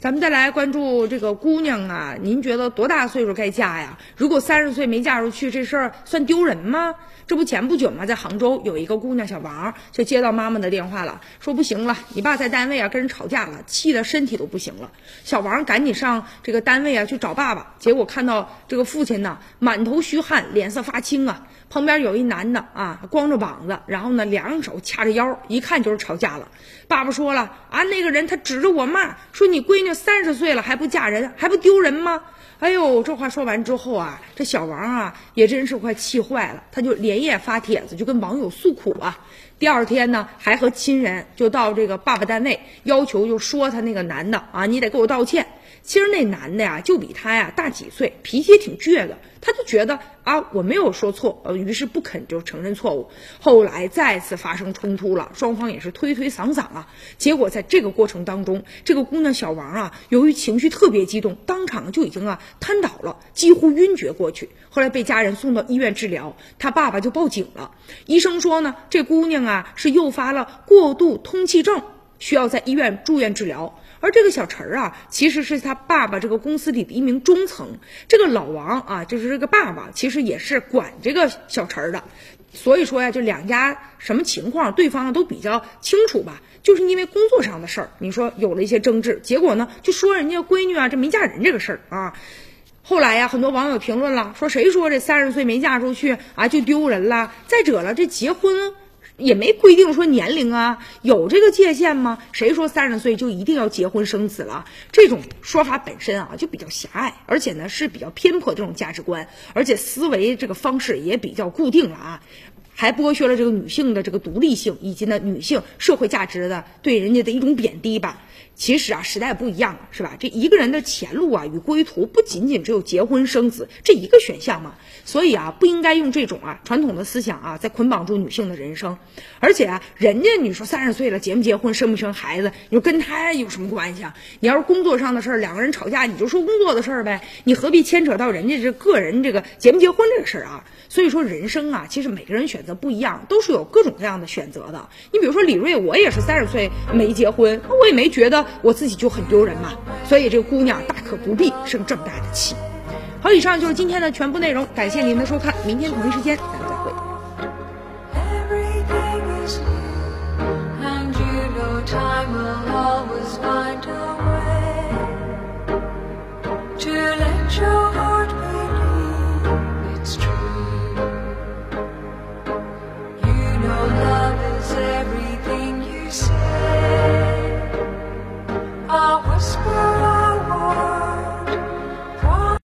咱们再来关注这个姑娘啊，您觉得多大岁数该嫁呀？如果三十岁没嫁出去，这事儿算丢人吗？这不前不久嘛，在杭州有一个姑娘小王就接到妈妈的电话了，说不行了，你爸在单位啊跟人吵架了，气得身体都不行了。小王赶紧上这个单位啊去找爸爸，结果看到这个父亲呢满头虚汗，脸色发青啊，旁边有一男的啊光着膀子，然后呢两手掐着腰，一看就是吵架了。爸爸说了啊，那个人他指着我骂，说你闺女三十岁了还不嫁人，还不丢人吗？哎呦，这话说完之后啊，这小王啊也真是快气坏了，他就连夜发帖子，就跟网友诉苦啊。第二天呢，还和亲人就到这个爸爸单位，要求就说他那个男的啊，你得给我道歉。其实那男的呀，就比他呀大几岁，脾气也挺倔的。他就觉得啊，我没有说错，呃，于是不肯就承认错误。后来再次发生冲突了，双方也是推推搡搡啊。结果在这个过程当中，这个姑娘小王啊，由于情绪特别激动，当场就已经啊瘫倒了，几乎晕厥过去。后来被家人送到医院治疗，他爸爸就报警了。医生说呢，这姑娘啊是诱发了过度通气症，需要在医院住院治疗。而这个小陈儿啊，其实是他爸爸这个公司里的一名中层。这个老王啊，就是这个爸爸，其实也是管这个小陈儿的。所以说呀，就两家什么情况，对方都比较清楚吧。就是因为工作上的事儿，你说有了一些争执，结果呢，就说人家闺女啊，这没嫁人这个事儿啊。后来呀，很多网友评论了，说谁说这三十岁没嫁出去啊就丢人了？再者了，这结婚。也没规定说年龄啊，有这个界限吗？谁说三十岁就一定要结婚生子了？这种说法本身啊就比较狭隘，而且呢是比较偏颇这种价值观，而且思维这个方式也比较固定了啊，还剥削了这个女性的这个独立性，以及呢女性社会价值的对人家的一种贬低吧。其实啊，时代不一样了，是吧？这一个人的前路啊与归途，不仅仅只有结婚生子这一个选项嘛。所以啊，不应该用这种啊传统的思想啊，在捆绑住女性的人生。而且啊，人家你说三十岁了结不结婚、生不生孩子，你说跟他有什么关系啊？你要是工作上的事儿，两个人吵架，你就说工作的事儿呗，你何必牵扯到人家这个人这个结不结婚这个事儿啊？所以说人生啊，其实每个人选择不一样，都是有各种各样的选择的。你比如说李瑞，我也是三十岁没结婚，我也没觉得我自己就很丢人嘛。所以这个姑娘大可不必生这么大的气。好，以上就是今天的全部内容，感谢您的收看，明天同一时间咱们再会。Everything is new, and you know time will always find a way to let